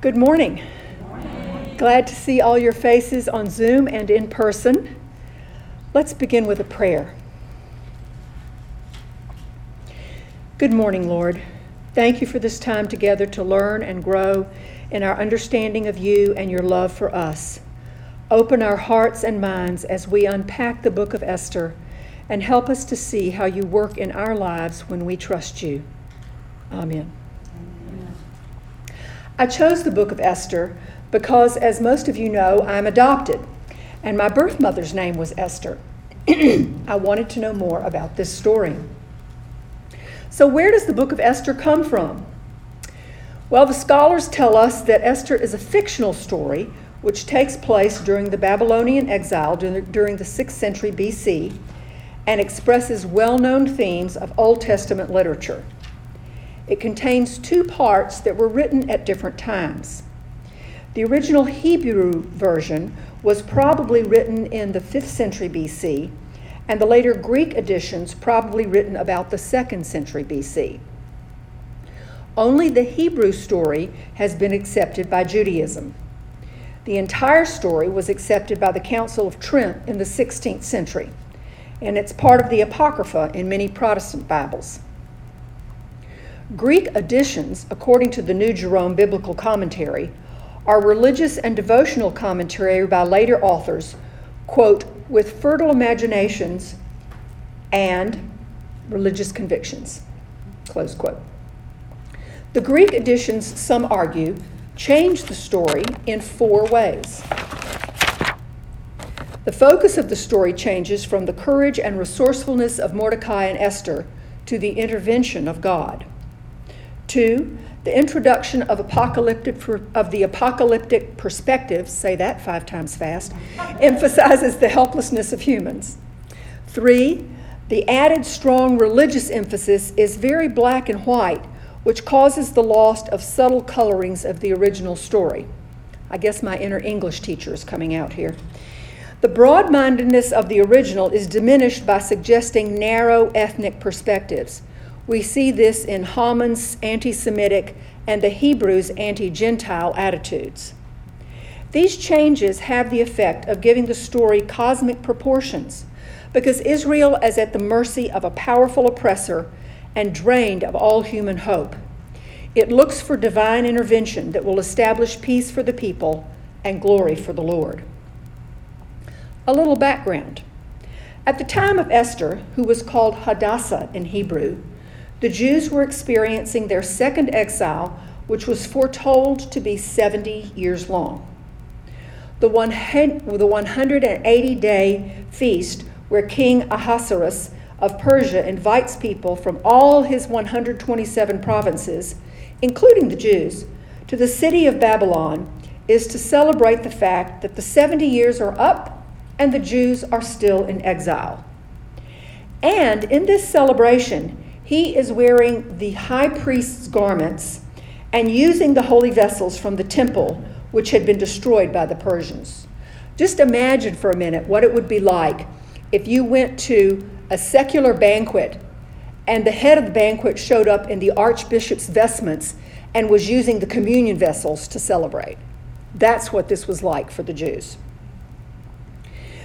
Good morning. Glad to see all your faces on Zoom and in person. Let's begin with a prayer. Good morning, Lord. Thank you for this time together to learn and grow in our understanding of you and your love for us. Open our hearts and minds as we unpack the book of Esther and help us to see how you work in our lives when we trust you. Amen. I chose the book of Esther because, as most of you know, I'm adopted, and my birth mother's name was Esther. I wanted to know more about this story. So, where does the book of Esther come from? Well, the scholars tell us that Esther is a fictional story which takes place during the Babylonian exile during the 6th century BC and expresses well known themes of Old Testament literature. It contains two parts that were written at different times. The original Hebrew version was probably written in the 5th century BC, and the later Greek editions probably written about the 2nd century BC. Only the Hebrew story has been accepted by Judaism. The entire story was accepted by the Council of Trent in the 16th century, and it's part of the Apocrypha in many Protestant Bibles. Greek additions, according to the New Jerome Biblical Commentary, are religious and devotional commentary by later authors, quote, with fertile imaginations and religious convictions, close quote. The Greek additions, some argue, change the story in four ways. The focus of the story changes from the courage and resourcefulness of Mordecai and Esther to the intervention of God. Two, the introduction of apocalyptic of the apocalyptic perspective, say that five times fast, emphasizes the helplessness of humans. Three, the added strong religious emphasis is very black and white which causes the loss of subtle colorings of the original story. I guess my inner English teacher is coming out here. The broad mindedness of the original is diminished by suggesting narrow ethnic perspectives. We see this in Haman's anti Semitic and the Hebrews' anti Gentile attitudes. These changes have the effect of giving the story cosmic proportions because Israel is at the mercy of a powerful oppressor and drained of all human hope. It looks for divine intervention that will establish peace for the people and glory for the Lord. A little background. At the time of Esther, who was called Hadassah in Hebrew, the Jews were experiencing their second exile, which was foretold to be 70 years long. The 180 day feast, where King Ahasuerus of Persia invites people from all his 127 provinces, including the Jews, to the city of Babylon is to celebrate the fact that the 70 years are up and the Jews are still in exile. And in this celebration, he is wearing the high priest's garments and using the holy vessels from the temple, which had been destroyed by the Persians. Just imagine for a minute what it would be like if you went to a secular banquet, and the head of the banquet showed up in the archbishop's vestments and was using the communion vessels to celebrate. That's what this was like for the Jews.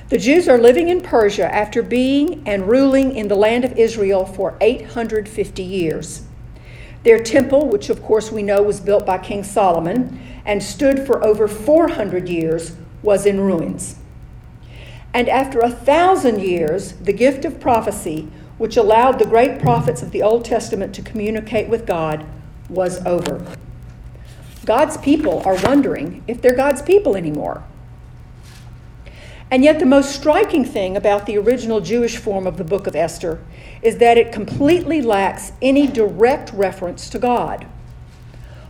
The Jews are living in Persia after being and ruling in the land of Israel for 850 years. Their temple, which of course we know was built by King Solomon and stood for over 400 years, was in ruins. And after a thousand years, the gift of prophecy, which allowed the great prophets of the Old Testament to communicate with God, was over. God's people are wondering if they're God's people anymore. And yet, the most striking thing about the original Jewish form of the book of Esther is that it completely lacks any direct reference to God.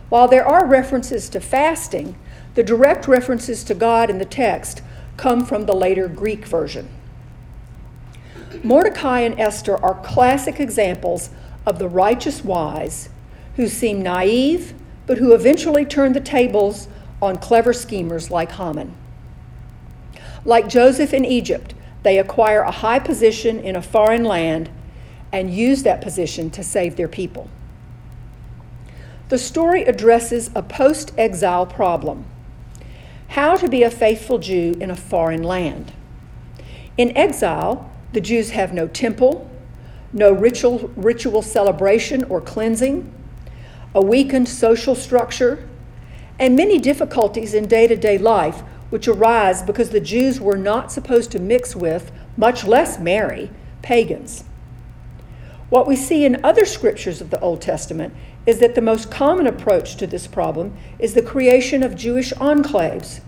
While there are references to fasting, the direct references to God in the text come from the later Greek version. Mordecai and Esther are classic examples of the righteous wise who seem naive, but who eventually turn the tables on clever schemers like Haman. Like Joseph in Egypt, they acquire a high position in a foreign land and use that position to save their people. the story addresses a post exile problem how to be a faithful Jew in a foreign land. In exile, the Jews have no temple, no ritual, ritual celebration or cleansing, a weakened social structure, and many difficulties in day to day life which arise because the Jews were not supposed to mix with, much less marry, pagans. What we see in other scriptures of the Old Testament is that the most common approach to this problem is the creation of Jewish enclaves,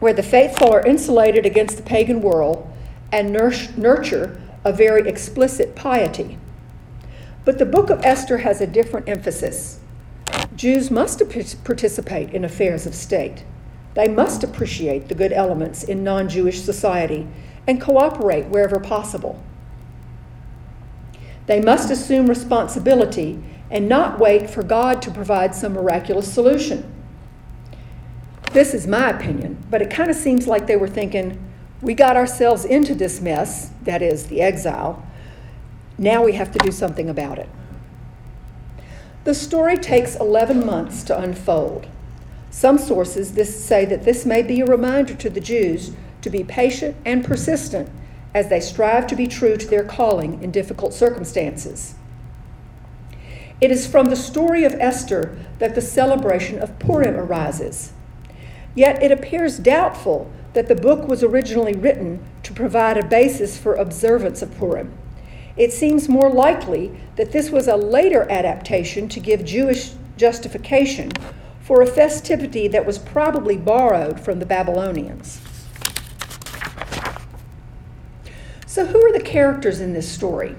where the faithful are insulated against the pagan world and nurture a very explicit piety. But the book of Esther has a different emphasis. Jews must participate in affairs of state. They must appreciate the good elements in non Jewish society and cooperate wherever possible. They must assume responsibility and not wait for God to provide some miraculous solution. This is my opinion, but it kind of seems like they were thinking, we got ourselves into this mess, that is, the exile. Now we have to do something about it. The story takes 11 months to unfold. Some sources this, say that this may be a reminder to the Jews to be patient and persistent as they strive to be true to their calling in difficult circumstances. It is from the story of Esther that the celebration of Purim arises. Yet it appears doubtful that the book was originally written to provide a basis for observance of Purim. It seems more likely that this was a later adaptation to give Jewish justification for a festivity that was probably borrowed from the Babylonians. So, who are the characters in this story?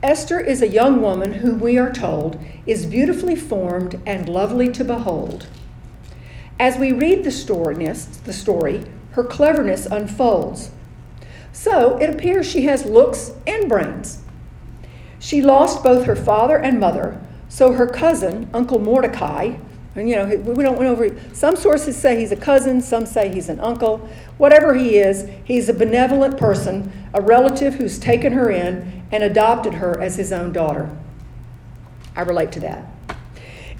Esther is a young woman who we are told is beautifully formed and lovely to behold. As we read the story, the story, her cleverness unfolds. So it appears she has looks and brains. She lost both her father and mother, so her cousin, Uncle Mordecai, and you know, we don't went over. Some sources say he's a cousin, some say he's an uncle. Whatever he is, he's a benevolent person, a relative who's taken her in and adopted her as his own daughter. I relate to that.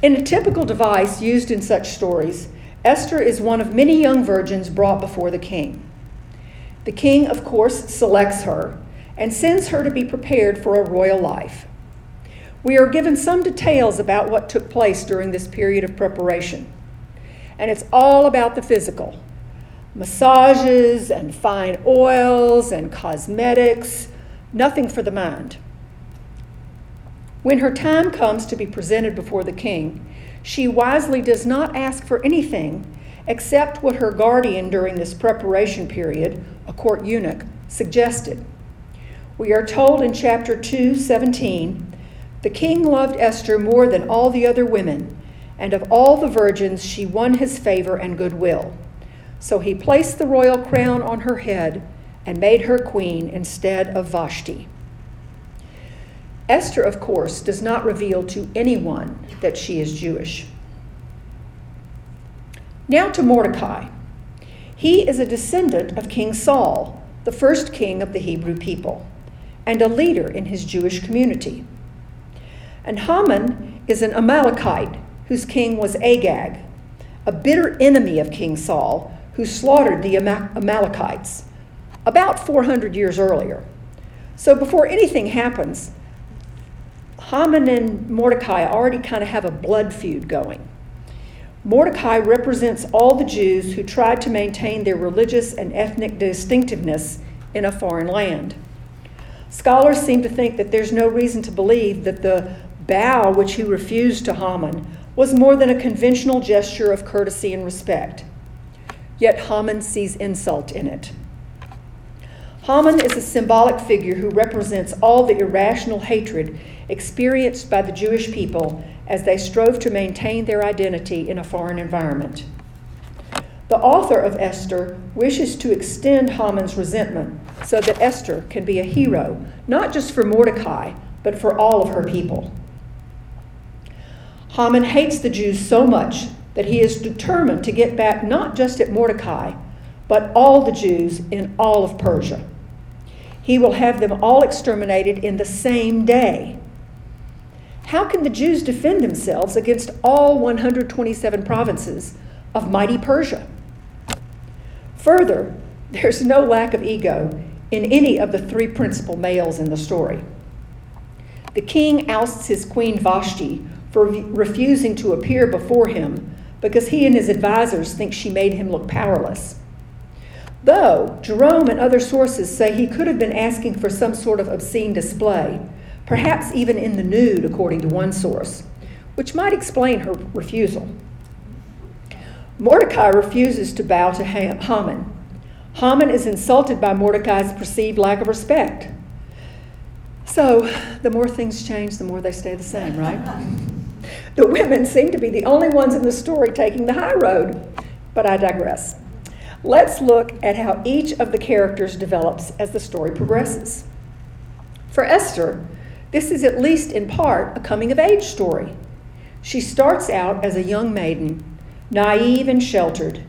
In a typical device used in such stories, Esther is one of many young virgins brought before the king. The king, of course, selects her and sends her to be prepared for a royal life. We are given some details about what took place during this period of preparation. And it's all about the physical massages and fine oils and cosmetics, nothing for the mind. When her time comes to be presented before the king, she wisely does not ask for anything except what her guardian during this preparation period, a court eunuch, suggested. We are told in chapter 2, 17, the king loved Esther more than all the other women, and of all the virgins she won his favor and goodwill. So he placed the royal crown on her head and made her queen instead of Vashti. Esther, of course, does not reveal to anyone that she is Jewish. Now to Mordecai. He is a descendant of King Saul, the first king of the Hebrew people, and a leader in his Jewish community. And Haman is an Amalekite whose king was Agag, a bitter enemy of King Saul who slaughtered the Amalekites about 400 years earlier. So before anything happens, Haman and Mordecai already kind of have a blood feud going. Mordecai represents all the Jews who tried to maintain their religious and ethnic distinctiveness in a foreign land. Scholars seem to think that there's no reason to believe that the bow which he refused to Haman was more than a conventional gesture of courtesy and respect. Yet Haman sees insult in it. Haman is a symbolic figure who represents all the irrational hatred experienced by the Jewish people as they strove to maintain their identity in a foreign environment. The author of Esther wishes to extend Haman's resentment so that Esther can be a hero, not just for Mordecai, but for all of her people. Haman hates the Jews so much that he is determined to get back not just at Mordecai, but all the Jews in all of Persia. He will have them all exterminated in the same day. how can the Jews defend themselves against all 127 provinces of mighty Persia? Further, there's no lack of ego in any of the three principal males in the story. The king ousts his queen Vashti for refusing to appear before him because he and his advisors think she made him look powerless. Though Jerome and other sources say he could have been asking for some sort of obscene display, perhaps even in the nude, according to one source, which might explain her refusal. Mordecai refuses to bow to Haman. Haman is insulted by Mordecai's perceived lack of respect. So, the more things change, the more they stay the same, right? the women seem to be the only ones in the story taking the high road, but I digress. Let's look at how each of the characters develops as the story progresses. For Esther, this is at least in part a coming of age story. She starts out as a young maiden, naive and sheltered,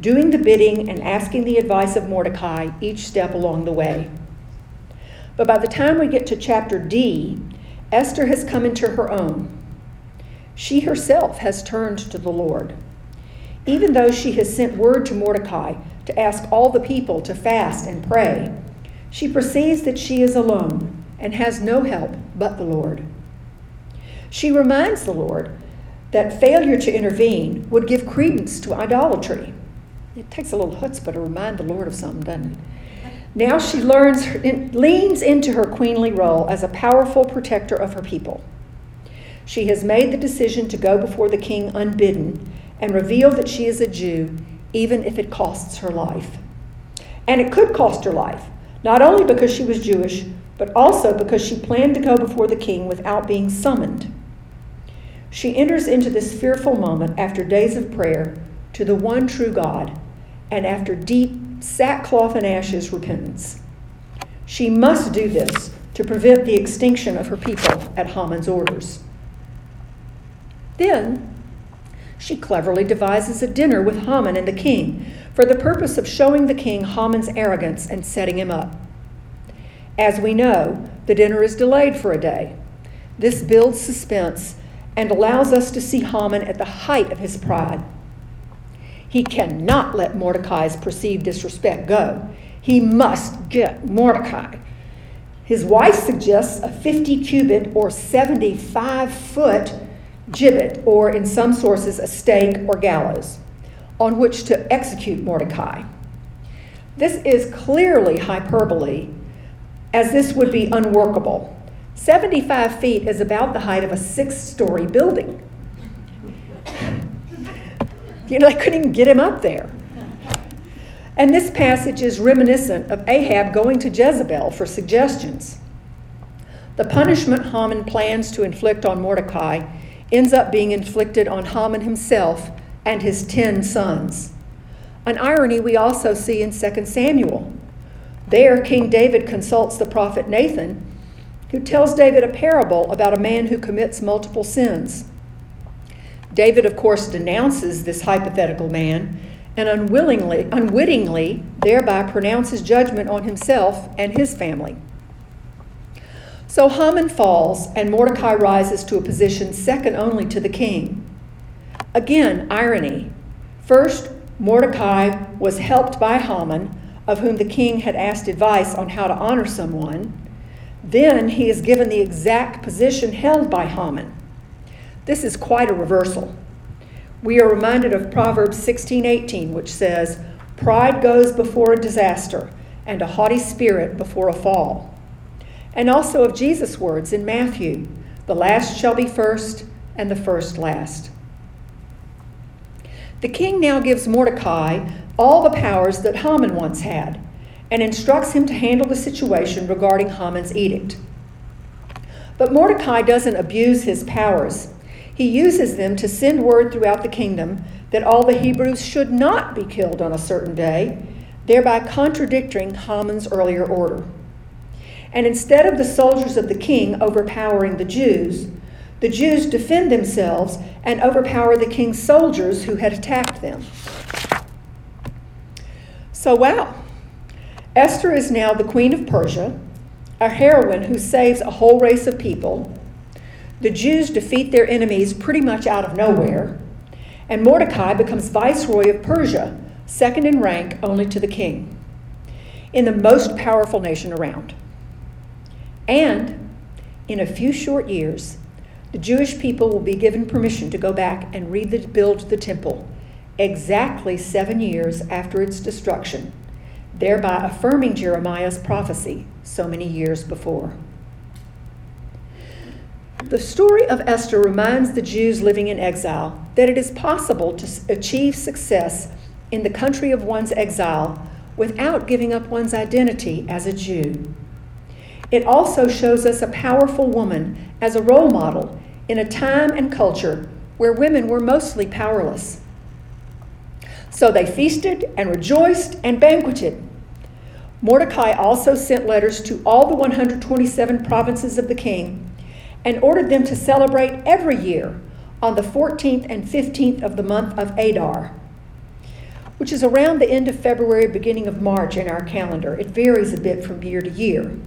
doing the bidding and asking the advice of Mordecai each step along the way. But by the time we get to chapter D, Esther has come into her own. She herself has turned to the Lord even though she has sent word to Mordecai to ask all the people to fast and pray, she perceives that she is alone and has no help but the Lord. She reminds the Lord that failure to intervene would give credence to idolatry. It takes a little chutzpah to remind the Lord of something, doesn't it? Now she learns, leans into her queenly role as a powerful protector of her people. She has made the decision to go before the king unbidden and reveal that she is a Jew, even if it costs her life. And it could cost her life, not only because she was Jewish, but also because she planned to go before the king without being summoned. She enters into this fearful moment after days of prayer to the one true God and after deep sackcloth and ashes repentance. She must do this to prevent the extinction of her people at Haman's orders. Then she cleverly devises a dinner with Haman and the king for the purpose of showing the king Haman's arrogance and setting him up. As we know, the dinner is delayed for a day. This builds suspense and allows us to see Haman at the height of his pride. He cannot let Mordecai's perceived disrespect go. He must get Mordecai. His wife suggests a 50 cubit or 75 foot gibbet, or in some sources, a stake or gallows, on which to execute Mordecai. This is clearly hyperbole, as this would be unworkable. 75 feet is about the height of a six story building. You know, they couldn't even get him up there. And this passage is reminiscent of Ahab going to Jezebel for suggestions. The punishment Haman plans to inflict on Mordecai ends up being inflicted on Haman himself and his ten sons. An irony we also see in 2 Samuel. There, King David consults the prophet Nathan, who tells David a parable about a man who commits multiple sins. David, of course, denounces this hypothetical man and unwillingly, unwittingly thereby pronounces judgment on himself and his family. So Haman falls, and Mordecai rises to a position second only to the king. Again, irony. First, Mordecai was helped by Haman, of whom the king had asked advice on how to honor someone. Then he is given the exact position held by Haman. This is quite a reversal. We are reminded of Proverbs 16:18, which says, "Pride goes before a disaster, and a haughty spirit before a fall." And also of Jesus' words in Matthew the last shall be first, and the first last. The king now gives Mordecai all the powers that Haman once had and instructs him to handle the situation regarding Haman's edict. But Mordecai doesn't abuse his powers. He uses them to send word throughout the kingdom that all the Hebrews should not be killed on a certain day, thereby contradicting Haman's earlier order. And instead of the soldiers of the king overpowering the Jews, the Jews defend themselves and overpower the king's soldiers who had attacked them. So, wow. Esther is now the queen of Persia, a heroine who saves a whole race of people. The Jews defeat their enemies pretty much out of nowhere, and Mordecai becomes viceroy of Persia, second in rank only to the king, in the most powerful nation around. And in a few short years, the Jewish people will be given permission to go back and rebuild the temple exactly seven years after its destruction, thereby affirming Jeremiah's prophecy so many years before. The story of Esther reminds the Jews living in exile that it is possible to achieve success in the country of one's exile without giving up one's identity as a Jew. It also shows us a powerful woman as a role model in a time and culture where women were mostly powerless. So they feasted and rejoiced and banqueted. Mordecai also sent letters to all the 127 provinces of the king and ordered them to celebrate every year on the 14th and 15th of the month of Adar, which is around the end of February, beginning of March in our calendar. It varies a bit from year to year.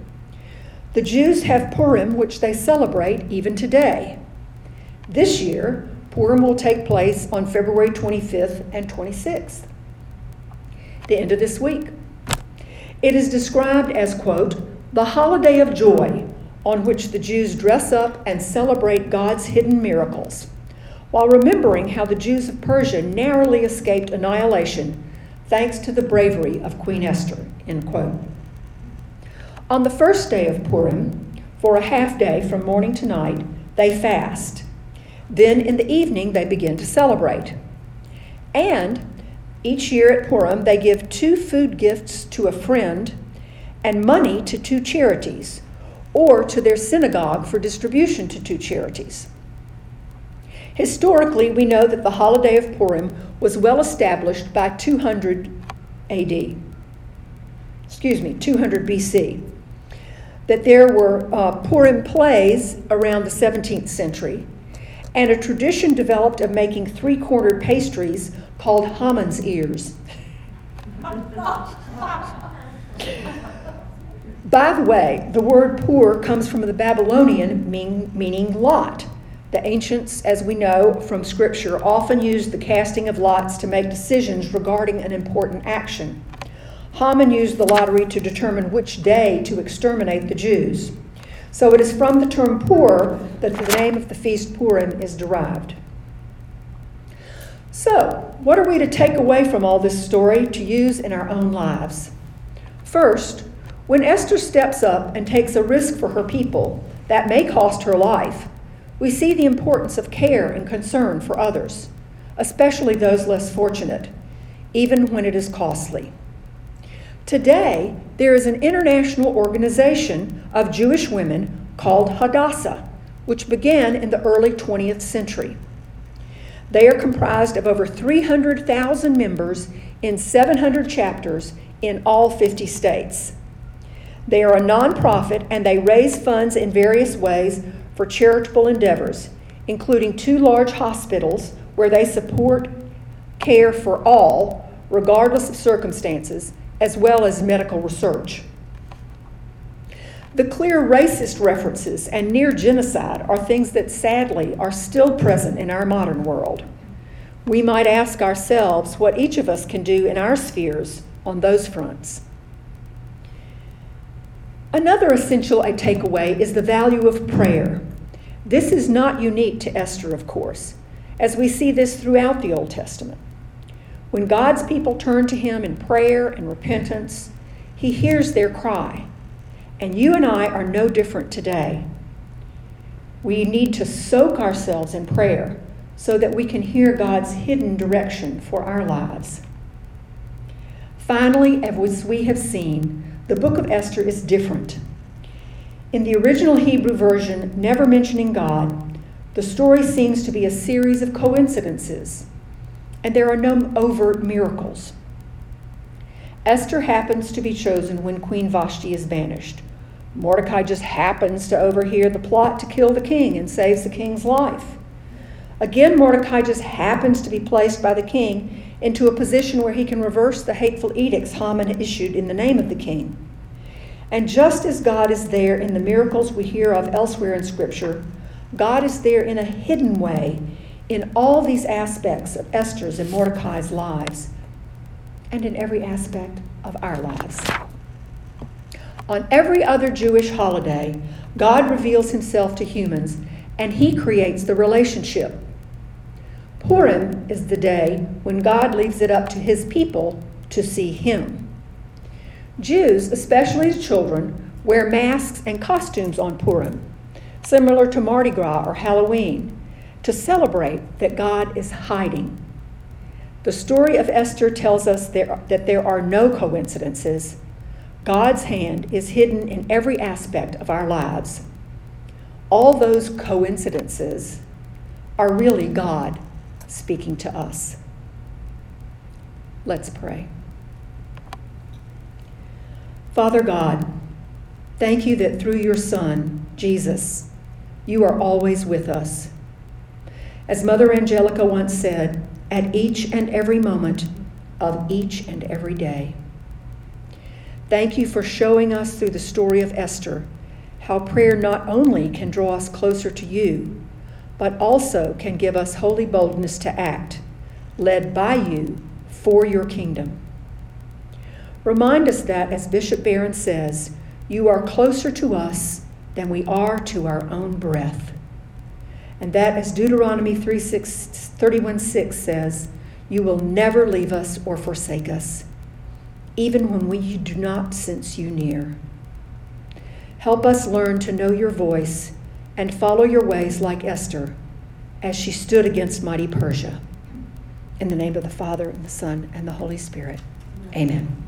The Jews have Purim, which they celebrate even today. This year, Purim will take place on February 25th and 26th, the end of this week. It is described as, quote, the holiday of joy on which the Jews dress up and celebrate God's hidden miracles, while remembering how the Jews of Persia narrowly escaped annihilation thanks to the bravery of Queen Esther. End quote. On the first day of Purim, for a half day from morning to night, they fast. Then in the evening, they begin to celebrate. And each year at Purim, they give two food gifts to a friend and money to two charities or to their synagogue for distribution to two charities. Historically, we know that the holiday of Purim was well established by 200 AD. Excuse me, 200 BC. That there were uh, Purim plays around the 17th century, and a tradition developed of making three cornered pastries called Haman's ears. By the way, the word pur comes from the Babylonian mean, meaning lot. The ancients, as we know from Scripture, often used the casting of lots to make decisions regarding an important action. Haman used the lottery to determine which day to exterminate the Jews. So it is from the term pur that the name of the feast Purim is derived. So, what are we to take away from all this story to use in our own lives? First, when Esther steps up and takes a risk for her people that may cost her life, we see the importance of care and concern for others, especially those less fortunate, even when it is costly. Today, there is an international organization of Jewish women called Hadassah, which began in the early 20th century. They are comprised of over 300,000 members in 700 chapters in all 50 states. They are a nonprofit and they raise funds in various ways for charitable endeavors, including two large hospitals where they support care for all, regardless of circumstances, as well as medical research. The clear racist references and near genocide are things that sadly are still present in our modern world. We might ask ourselves what each of us can do in our spheres on those fronts. Another essential I take away is the value of prayer. This is not unique to Esther, of course, as we see this throughout the Old Testament. When God's people turn to Him in prayer and repentance, He hears their cry. And you and I are no different today. We need to soak ourselves in prayer so that we can hear God's hidden direction for our lives. Finally, as we have seen, the book of Esther is different. In the original Hebrew version, never mentioning God, the story seems to be a series of coincidences, and there are no overt miracles. Esther happens to be chosen when Queen Vashti is banished. Mordecai just happens to overhear the plot to kill the king and saves the king's life. Again, Mordecai just happens to be placed by the king into a position where he can reverse the hateful edicts Haman issued in the name of the king. And just as God is there in the miracles we hear of elsewhere in Scripture, God is there in a hidden way in all these aspects of Esther's and Mordecai's lives, and in every aspect of our lives. On every other Jewish holiday, God reveals himself to humans and he creates the relationship. Purim is the day when God leaves it up to his people to see him. Jews, especially children, wear masks and costumes on Purim, similar to Mardi Gras or Halloween, to celebrate that God is hiding. The story of Esther tells us there, that there are no coincidences. God's hand is hidden in every aspect of our lives. All those coincidences are really God speaking to us. Let's pray. Father God, thank you that through your Son, Jesus, you are always with us. As Mother Angelica once said, at each and every moment of each and every day. Thank you for showing us through the story of Esther how prayer not only can draw us closer to you, but also can give us holy boldness to act, led by you for your kingdom. Remind us that, as Bishop Barron says, you are closer to us than we are to our own breath. And that, as Deuteronomy 3 6, 31 6 says, you will never leave us or forsake us, even when we do not sense you near. Help us learn to know your voice and follow your ways like Esther as she stood against mighty Persia. In the name of the Father, and the Son, and the Holy Spirit. Amen.